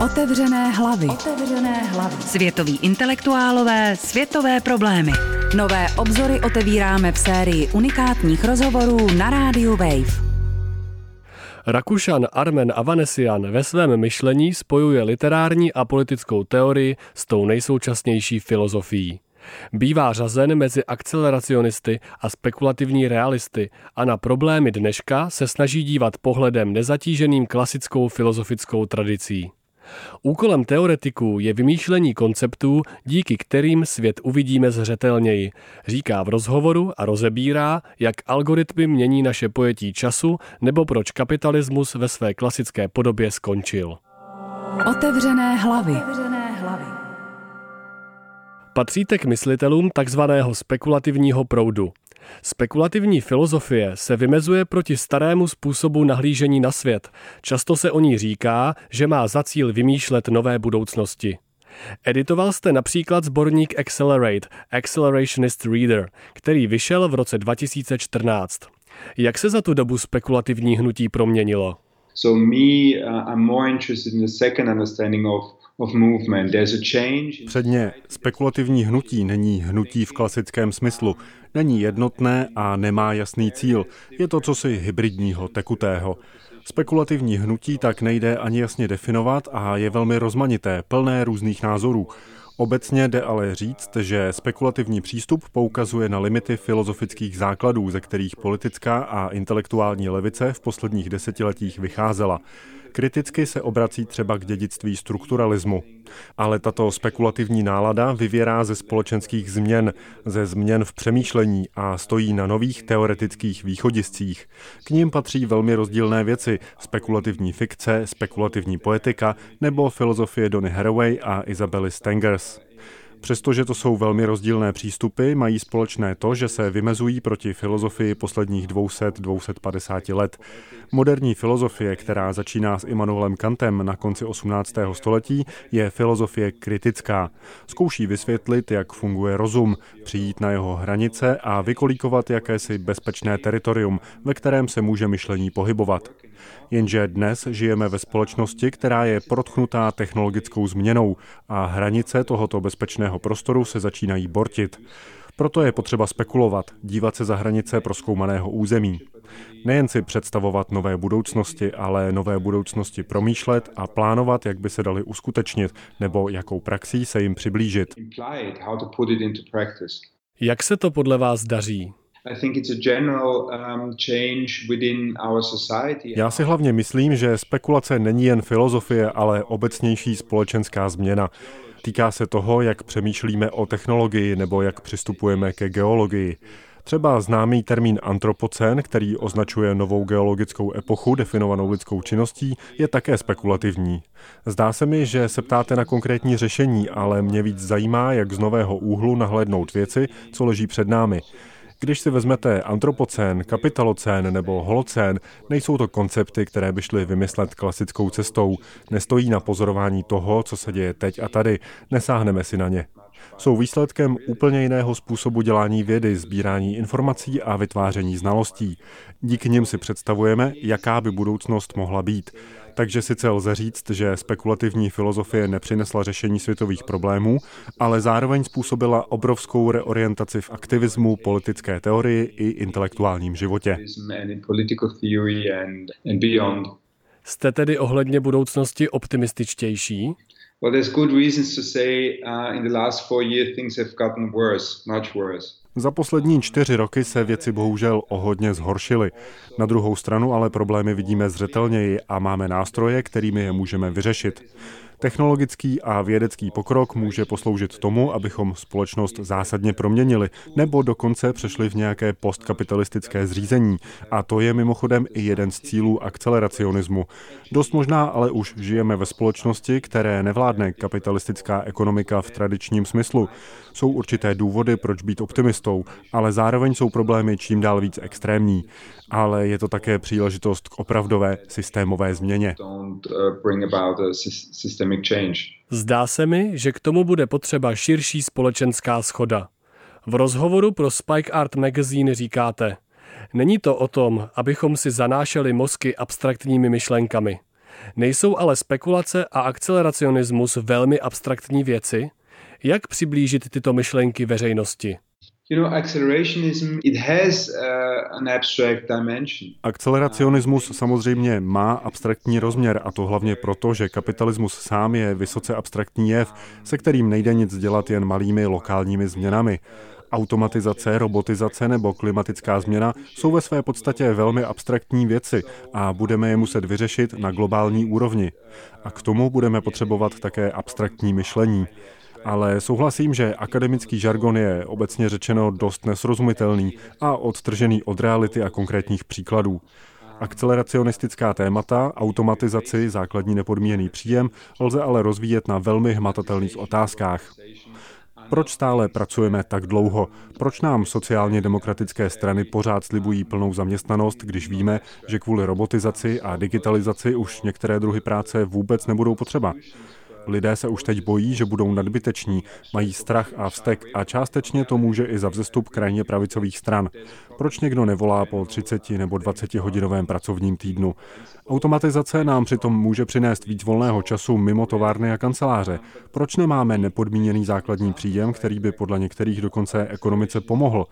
Otevřené hlavy. Otevřené hlavy. Světoví intelektuálové, světové problémy. Nové obzory otevíráme v sérii unikátních rozhovorů na rádiu Wave. Rakušan Armen Avanesian ve svém myšlení spojuje literární a politickou teorii s tou nejsoučasnější filozofií. Bývá řazen mezi akceleracionisty a spekulativní realisty a na problémy dneška se snaží dívat pohledem nezatíženým klasickou filozofickou tradicí. Úkolem teoretiků je vymýšlení konceptů, díky kterým svět uvidíme zřetelněji, říká v rozhovoru a rozebírá, jak algoritmy mění naše pojetí času nebo proč kapitalismus ve své klasické podobě skončil. Otevřené hlavy. Otevřené hlavy. Patříte k myslitelům takzvaného spekulativního proudu. Spekulativní filozofie se vymezuje proti starému způsobu nahlížení na svět. Často se o ní říká, že má za cíl vymýšlet nové budoucnosti. Editoval jste například sborník Accelerate, Accelerationist Reader, který vyšel v roce 2014. Jak se za tu dobu spekulativní hnutí proměnilo? So me, uh, I'm more interested in the second understanding of Předně spekulativní hnutí není hnutí v klasickém smyslu. Není jednotné a nemá jasný cíl. Je to cosi hybridního, tekutého. Spekulativní hnutí tak nejde ani jasně definovat a je velmi rozmanité, plné různých názorů. Obecně jde ale říct, že spekulativní přístup poukazuje na limity filozofických základů, ze kterých politická a intelektuální levice v posledních desetiletích vycházela. Kriticky se obrací třeba k dědictví strukturalismu. Ale tato spekulativní nálada vyvěrá ze společenských změn, ze změn v přemýšlení a stojí na nových teoretických východiscích. K ním patří velmi rozdílné věci, spekulativní fikce, spekulativní poetika nebo filozofie Donny Haraway a Isabely Stengers. Přestože to jsou velmi rozdílné přístupy, mají společné to, že se vymezují proti filozofii posledních 200-250 let. Moderní filozofie, která začíná s Immanuelem Kantem na konci 18. století, je filozofie kritická. Zkouší vysvětlit, jak funguje rozum, přijít na jeho hranice a vykolíkovat jakési bezpečné teritorium, ve kterém se může myšlení pohybovat. Jenže dnes žijeme ve společnosti, která je protchnutá technologickou změnou a hranice tohoto bezpečného prostoru se začínají bortit. Proto je potřeba spekulovat, dívat se za hranice proskoumaného území. Nejen si představovat nové budoucnosti, ale nové budoucnosti promýšlet a plánovat, jak by se dali uskutečnit, nebo jakou praxí se jim přiblížit. Jak se to podle vás daří? Já si hlavně myslím, že spekulace není jen filozofie, ale obecnější společenská změna. Týká se toho, jak přemýšlíme o technologii nebo jak přistupujeme ke geologii. Třeba známý termín antropocén, který označuje novou geologickou epochu definovanou lidskou činností, je také spekulativní. Zdá se mi, že se ptáte na konkrétní řešení, ale mě víc zajímá, jak z nového úhlu nahlédnout věci, co leží před námi. Když si vezmete antropocén, kapitalocén nebo holocén, nejsou to koncepty, které by šly vymyslet klasickou cestou. Nestojí na pozorování toho, co se děje teď a tady. Nesáhneme si na ně. Jsou výsledkem úplně jiného způsobu dělání vědy, sbírání informací a vytváření znalostí. Díky nim si představujeme, jaká by budoucnost mohla být. Takže sice lze říct, že spekulativní filozofie nepřinesla řešení světových problémů, ale zároveň způsobila obrovskou reorientaci v aktivismu, politické teorii i intelektuálním životě. Jste tedy ohledně budoucnosti optimističtější? Well, there's good reasons to say uh, in the last four years things have gotten worse, much worse. Za poslední čtyři roky se věci bohužel o hodně zhoršily. Na druhou stranu ale problémy vidíme zřetelněji a máme nástroje, kterými je můžeme vyřešit. Technologický a vědecký pokrok může posloužit tomu, abychom společnost zásadně proměnili, nebo dokonce přešli v nějaké postkapitalistické zřízení. A to je mimochodem i jeden z cílů akceleracionismu. Dost možná ale už žijeme ve společnosti, které nevládne kapitalistická ekonomika v tradičním smyslu. Jsou určité důvody, proč být optimistou, ale zároveň jsou problémy čím dál víc extrémní. Ale je to také příležitost k opravdové systémové změně. Zdá se mi, že k tomu bude potřeba širší společenská schoda. V rozhovoru pro Spike Art Magazine říkáte, není to o tom, abychom si zanášeli mozky abstraktními myšlenkami. Nejsou ale spekulace a akceleracionismus velmi abstraktní věci? Jak přiblížit tyto myšlenky veřejnosti? Uh. Akceleracionismus samozřejmě má abstraktní rozměr a to hlavně proto, že kapitalismus sám je vysoce abstraktní jev, se kterým nejde nic dělat jen malými lokálními změnami. Automatizace, robotizace nebo klimatická změna jsou ve své podstatě velmi abstraktní věci a budeme je muset vyřešit na globální úrovni. A k tomu budeme potřebovat také abstraktní myšlení ale souhlasím, že akademický žargon je obecně řečeno dost nesrozumitelný a odtržený od reality a konkrétních příkladů. Akceleracionistická témata, automatizaci, základní nepodmíněný příjem lze ale rozvíjet na velmi hmatatelných otázkách. Proč stále pracujeme tak dlouho? Proč nám sociálně demokratické strany pořád slibují plnou zaměstnanost, když víme, že kvůli robotizaci a digitalizaci už některé druhy práce vůbec nebudou potřeba? Lidé se už teď bojí, že budou nadbyteční, mají strach a vztek a částečně to může i za vzestup krajně pravicových stran. Proč někdo nevolá po 30 nebo 20 hodinovém pracovním týdnu? Automatizace nám přitom může přinést víc volného času mimo továrny a kanceláře. Proč nemáme nepodmíněný základní příjem, který by podle některých dokonce ekonomice pomohl?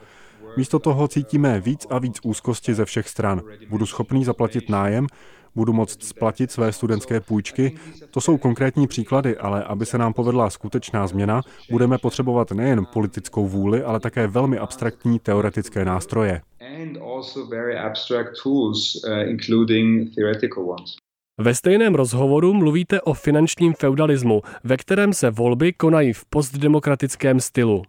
Místo toho cítíme víc a víc úzkosti ze všech stran. Budu schopný zaplatit nájem, budu moct splatit své studentské půjčky. To jsou konkrétní příklady, ale aby se nám povedla skutečná změna, budeme potřebovat nejen politickou vůli, ale také velmi abstraktní teoretické nástroje. Uh, Ve stejném rozhovoru mluvíte o finančním feudalismu, ve kterém se volby konají v postdemokratickém stylu.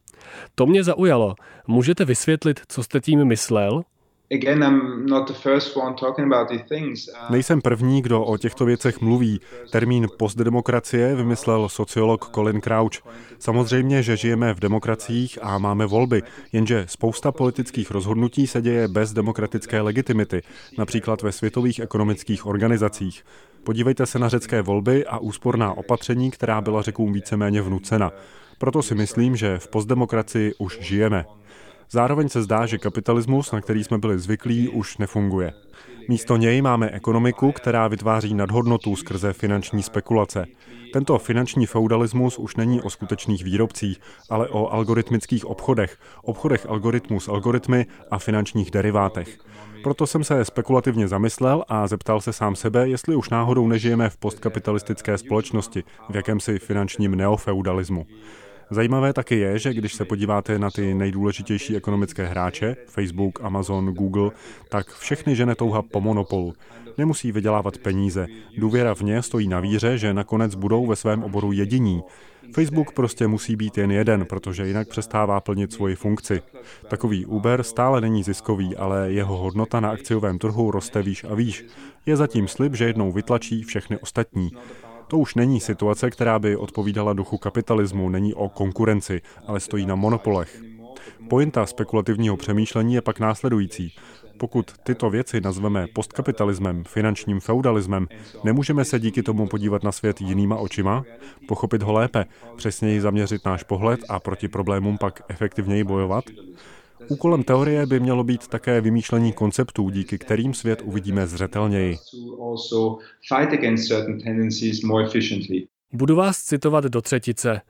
To mě zaujalo. Můžete vysvětlit, co jste tím myslel? Nejsem první, kdo o těchto věcech mluví. Termín postdemokracie vymyslel sociolog Colin Crouch. Samozřejmě, že žijeme v demokraciích a máme volby, jenže spousta politických rozhodnutí se děje bez demokratické legitimity, například ve světových ekonomických organizacích. Podívejte se na řecké volby a úsporná opatření, která byla řekům víceméně vnucena. Proto si myslím, že v postdemokracii už žijeme. Zároveň se zdá, že kapitalismus, na který jsme byli zvyklí, už nefunguje. Místo něj máme ekonomiku, která vytváří nadhodnotu skrze finanční spekulace. Tento finanční feudalismus už není o skutečných výrobcích, ale o algoritmických obchodech, obchodech algoritmů s algoritmy a finančních derivátech. Proto jsem se spekulativně zamyslel a zeptal se sám sebe, jestli už náhodou nežijeme v postkapitalistické společnosti, v jakémsi finančním neofeudalismu. Zajímavé taky je, že když se podíváte na ty nejdůležitější ekonomické hráče, Facebook, Amazon, Google, tak všechny žene touha po monopolu. Nemusí vydělávat peníze. Důvěra v ně stojí na víře, že nakonec budou ve svém oboru jediní. Facebook prostě musí být jen jeden, protože jinak přestává plnit svoji funkci. Takový Uber stále není ziskový, ale jeho hodnota na akciovém trhu roste výš a výš. Je zatím slib, že jednou vytlačí všechny ostatní. To už není situace, která by odpovídala duchu kapitalismu, není o konkurenci, ale stojí na monopolech. Pointa spekulativního přemýšlení je pak následující. Pokud tyto věci nazveme postkapitalismem, finančním feudalismem, nemůžeme se díky tomu podívat na svět jinýma očima, pochopit ho lépe, přesněji zaměřit náš pohled a proti problémům pak efektivněji bojovat? Úkolem teorie by mělo být také vymýšlení konceptů, díky kterým svět uvidíme zřetelněji. Budu vás citovat do třetice.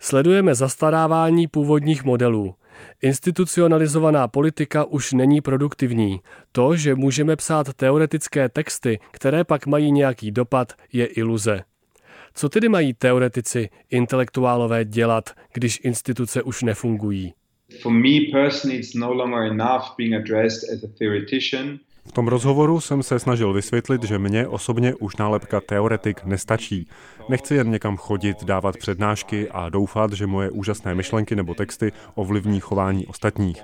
Sledujeme zastarávání původních modelů. Institucionalizovaná politika už není produktivní. To, že můžeme psát teoretické texty, které pak mají nějaký dopad, je iluze. Co tedy mají teoretici, intelektuálové dělat, když instituce už nefungují? For me personally, it's no longer enough being addressed as a theoretician. V tom rozhovoru jsem se snažil vysvětlit, že mně osobně už nálepka teoretik nestačí. Nechci jen někam chodit, dávat přednášky a doufat, že moje úžasné myšlenky nebo texty ovlivní chování ostatních.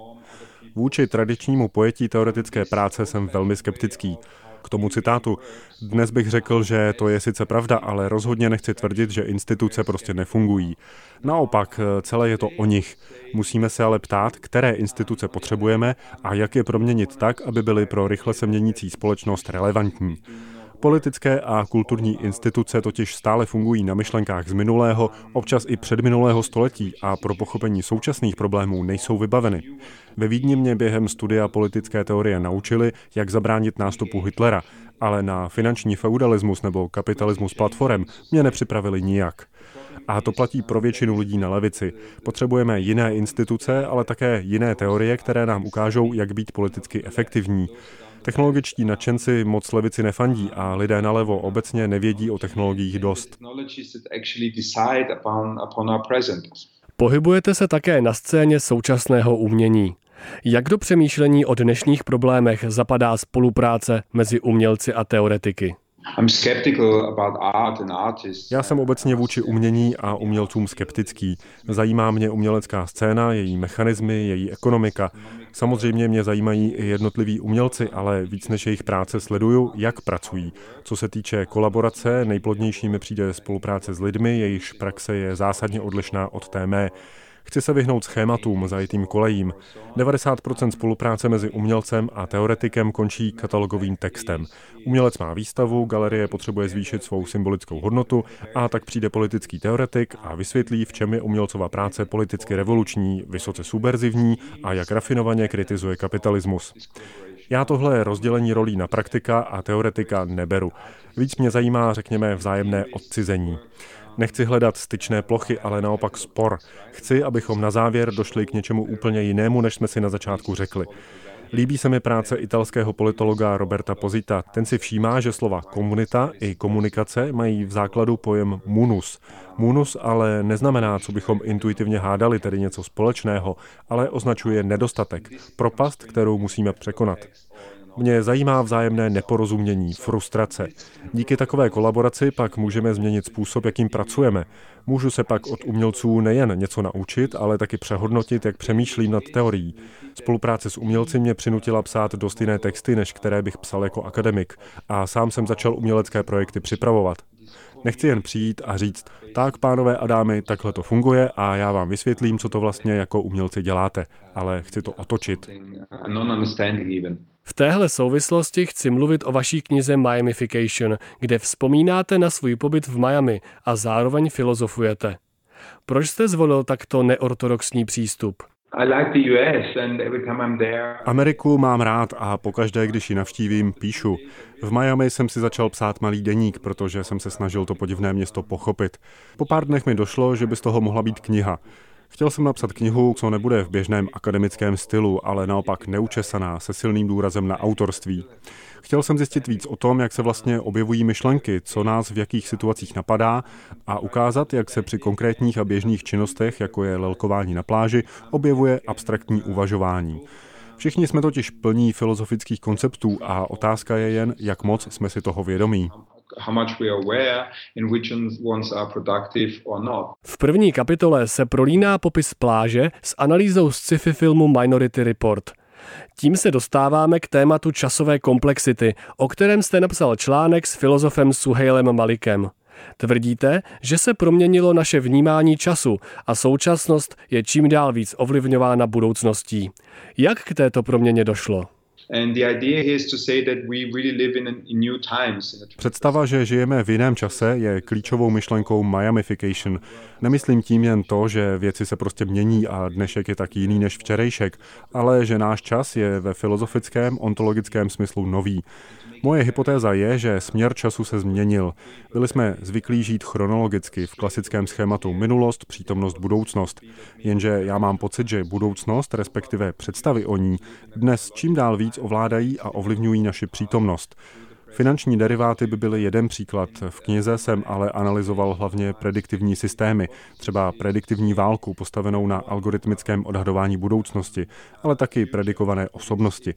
Vůči tradičnímu pojetí teoretické práce jsem velmi skeptický. K tomu citátu. Dnes bych řekl, že to je sice pravda, ale rozhodně nechci tvrdit, že instituce prostě nefungují. Naopak, celé je to o nich. Musíme se ale ptát, které instituce potřebujeme a jak je proměnit tak, aby byly pro rychle se měnící společnost relevantní. Politické a kulturní instituce totiž stále fungují na myšlenkách z minulého, občas i předminulého století a pro pochopení současných problémů nejsou vybaveny. Ve Vídni mě během studia politické teorie naučili, jak zabránit nástupu Hitlera ale na finanční feudalismus nebo kapitalismus platform mě nepřipravili nijak. A to platí pro většinu lidí na levici. Potřebujeme jiné instituce, ale také jiné teorie, které nám ukážou, jak být politicky efektivní. Technologičtí nadšenci moc levici nefandí a lidé nalevo obecně nevědí o technologiích dost. Pohybujete se také na scéně současného umění. Jak do přemýšlení o dnešních problémech zapadá spolupráce mezi umělci a teoretiky? Já jsem obecně vůči umění a umělcům skeptický. Zajímá mě umělecká scéna, její mechanismy, její ekonomika. Samozřejmě mě zajímají i jednotliví umělci, ale víc než jejich práce sleduju, jak pracují. Co se týče kolaborace, nejplodnější mi přijde spolupráce s lidmi, jejichž praxe je zásadně odlišná od té mé. Chci se vyhnout schématům, zajitým kolejím. 90% spolupráce mezi umělcem a teoretikem končí katalogovým textem. Umělec má výstavu, galerie potřebuje zvýšit svou symbolickou hodnotu a tak přijde politický teoretik a vysvětlí, v čem je umělcová práce politicky revoluční, vysoce subverzivní a jak rafinovaně kritizuje kapitalismus. Já tohle rozdělení rolí na praktika a teoretika neberu. Víc mě zajímá, řekněme, vzájemné odcizení. Nechci hledat styčné plochy, ale naopak spor. Chci, abychom na závěr došli k něčemu úplně jinému, než jsme si na začátku řekli. Líbí se mi práce italského politologa Roberta Pozita. Ten si všímá, že slova komunita i komunikace mají v základu pojem munus. Munus ale neznamená, co bychom intuitivně hádali, tedy něco společného, ale označuje nedostatek, propast, kterou musíme překonat. Mě zajímá vzájemné neporozumění, frustrace. Díky takové kolaboraci pak můžeme změnit způsob, jakým pracujeme. Můžu se pak od umělců nejen něco naučit, ale taky přehodnotit, jak přemýšlím nad teorií. Spolupráce s umělci mě přinutila psát dost jiné texty, než které bych psal jako akademik. A sám jsem začal umělecké projekty připravovat. Nechci jen přijít a říct, tak pánové a dámy, takhle to funguje a já vám vysvětlím, co to vlastně jako umělci děláte, ale chci to otočit. V téhle souvislosti chci mluvit o vaší knize Miamification, kde vzpomínáte na svůj pobyt v Miami a zároveň filozofujete. Proč jste zvolil takto neortodoxní přístup? Ameriku mám rád a pokaždé, když ji navštívím, píšu. V Miami jsem si začal psát malý deník, protože jsem se snažil to podivné město pochopit. Po pár dnech mi došlo, že by z toho mohla být kniha. Chtěl jsem napsat knihu, co nebude v běžném akademickém stylu, ale naopak neučesaná, se silným důrazem na autorství. Chtěl jsem zjistit víc o tom, jak se vlastně objevují myšlenky, co nás v jakých situacích napadá a ukázat, jak se při konkrétních a běžných činnostech, jako je lelkování na pláži, objevuje abstraktní uvažování. Všichni jsme totiž plní filozofických konceptů a otázka je jen, jak moc jsme si toho vědomí how much we are aware in which ones are productive or not. V první kapitole se prolíná popis pláže s analýzou sci-fi filmu Minority Report. Tím se dostáváme k tématu časové komplexity, o kterém jste napsal článek s filozofem Suheilem Malikem. Tvrdíte, že se proměnilo naše vnímání času a současnost je čím dál víc ovlivňována budoucností. Jak k této proměně došlo? Představa, že žijeme v jiném čase, je klíčovou myšlenkou Miamification. Nemyslím tím jen to, že věci se prostě mění a dnešek je tak jiný než včerejšek, ale že náš čas je ve filozofickém, ontologickém smyslu nový. Moje hypotéza je, že směr času se změnil. Byli jsme zvyklí žít chronologicky v klasickém schématu minulost, přítomnost, budoucnost. Jenže já mám pocit, že budoucnost, respektive představy o ní, dnes čím dál víc ovládají a ovlivňují naši přítomnost. Finanční deriváty by byly jeden příklad. V knize jsem ale analyzoval hlavně prediktivní systémy, třeba prediktivní válku postavenou na algoritmickém odhadování budoucnosti, ale taky predikované osobnosti.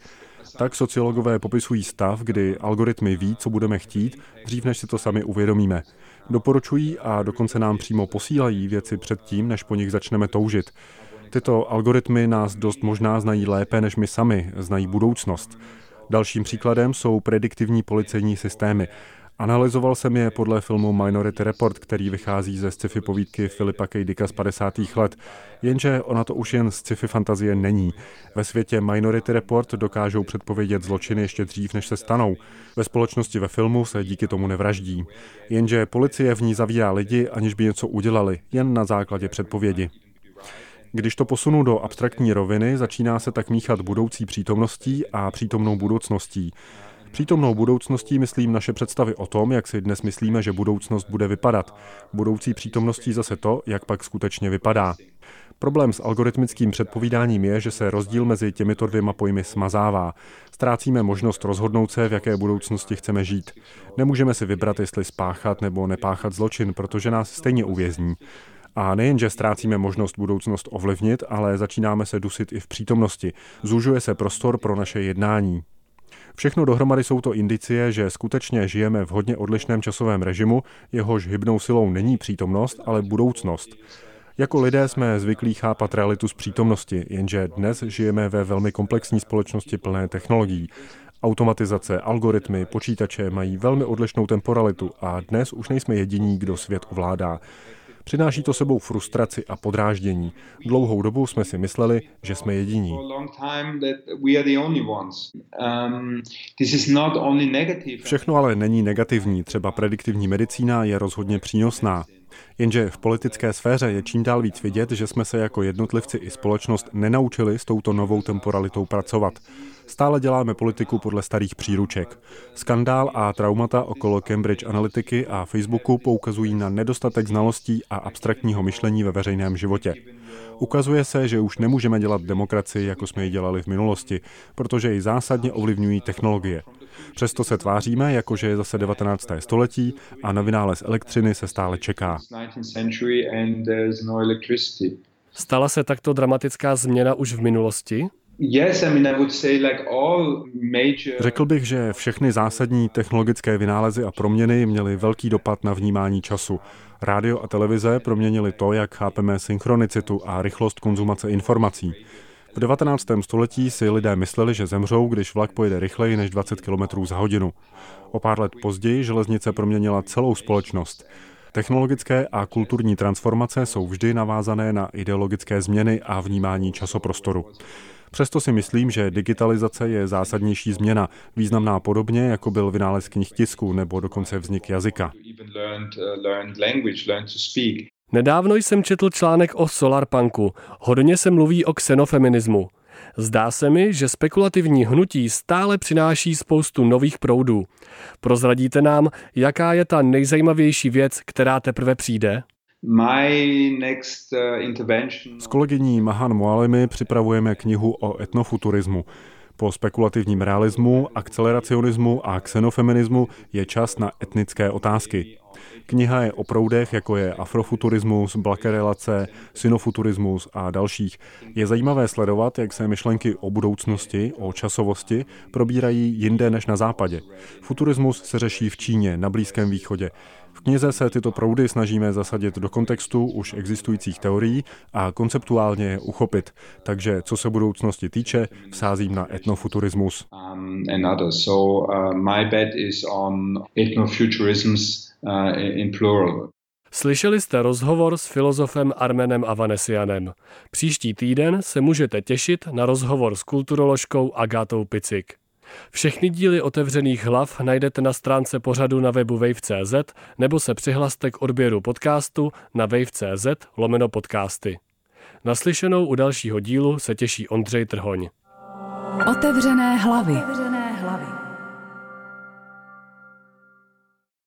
Tak sociologové popisují stav, kdy algoritmy ví, co budeme chtít, dřív než si to sami uvědomíme. Doporučují a dokonce nám přímo posílají věci předtím, než po nich začneme toužit. Tyto algoritmy nás dost možná znají lépe než my sami, znají budoucnost. Dalším příkladem jsou prediktivní policejní systémy. Analyzoval jsem je podle filmu Minority Report, který vychází ze sci-fi povídky Filipa K. Dicka z 50. let. Jenže ona to už jen sci-fi fantazie není. Ve světě Minority Report dokážou předpovědět zločiny ještě dřív, než se stanou. Ve společnosti ve filmu se díky tomu nevraždí. Jenže policie v ní zavírá lidi, aniž by něco udělali, jen na základě předpovědi. Když to posunu do abstraktní roviny, začíná se tak míchat budoucí přítomností a přítomnou budoucností. Přítomnou budoucností myslím naše představy o tom, jak si dnes myslíme, že budoucnost bude vypadat. Budoucí přítomností zase to, jak pak skutečně vypadá. Problém s algoritmickým předpovídáním je, že se rozdíl mezi těmito dvěma pojmy smazává. Ztrácíme možnost rozhodnout se, v jaké budoucnosti chceme žít. Nemůžeme si vybrat, jestli spáchat nebo nepáchat zločin, protože nás stejně uvězní. A nejenže ztrácíme možnost budoucnost ovlivnit, ale začínáme se dusit i v přítomnosti. Zužuje se prostor pro naše jednání. Všechno dohromady jsou to indicie, že skutečně žijeme v hodně odlišném časovém režimu, jehož hybnou silou není přítomnost, ale budoucnost. Jako lidé jsme zvyklí chápat realitu z přítomnosti, jenže dnes žijeme ve velmi komplexní společnosti plné technologií. Automatizace, algoritmy, počítače mají velmi odlišnou temporalitu a dnes už nejsme jediní, kdo svět ovládá. Přináší to sebou frustraci a podráždění. Dlouhou dobu jsme si mysleli, že jsme jediní. Um, Všechno ale není negativní, třeba prediktivní medicína je rozhodně přínosná. Jenže v politické sféře je čím dál víc vidět, že jsme se jako jednotlivci i společnost nenaučili s touto novou temporalitou pracovat. Stále děláme politiku podle starých příruček. Skandál a traumata okolo Cambridge Analytiky a Facebooku poukazují na nedostatek znalostí a abstraktního myšlení ve veřejném životě. Ukazuje se, že už nemůžeme dělat demokracii, jako jsme ji dělali v minulosti, protože ji zásadně ovlivňují technologie. Přesto se tváříme, jako že je zase 19. století a na vynález elektřiny se stále čeká. Stala se takto dramatická změna už v minulosti? Řekl bych, že všechny zásadní technologické vynálezy a proměny měly velký dopad na vnímání času. Rádio a televize proměnily to, jak chápeme synchronicitu a rychlost konzumace informací. V 19. století si lidé mysleli, že zemřou, když vlak pojede rychleji než 20 km za hodinu. O pár let později železnice proměnila celou společnost. Technologické a kulturní transformace jsou vždy navázané na ideologické změny a vnímání časoprostoru. Přesto si myslím, že digitalizace je zásadnější změna, významná podobně, jako byl vynález knih tisku nebo dokonce vznik jazyka. Nedávno jsem četl článek o solarpunku. Hodně se mluví o xenofeminismu. Zdá se mi, že spekulativní hnutí stále přináší spoustu nových proudů. Prozradíte nám, jaká je ta nejzajímavější věc, která teprve přijde? next uh, intervention... S kolegyní Mahan Moalemi připravujeme knihu o etnofuturismu. Po spekulativním realismu, akceleracionismu a xenofeminismu je čas na etnické otázky. Kniha je o proudech, jako je afrofuturismus, blakerelace, synofuturismus a dalších. Je zajímavé sledovat, jak se myšlenky o budoucnosti, o časovosti probírají jinde než na západě. Futurismus se řeší v Číně, na Blízkém východě. V knize se tyto proudy snažíme zasadit do kontextu už existujících teorií a konceptuálně je uchopit. Takže co se budoucnosti týče, vsázím na etnofuturismus. Um, so, uh, my bet is on in plural. Slyšeli jste rozhovor s filozofem Armenem Avanesianem. Příští týden se můžete těšit na rozhovor s kulturoložkou Agátou Picik. Všechny díly otevřených hlav najdete na stránce pořadu na webu wave.cz nebo se přihlaste k odběru podcastu na wave.cz lomeno podcasty. Naslyšenou u dalšího dílu se těší Ondřej Trhoň. Otevřené hlavy.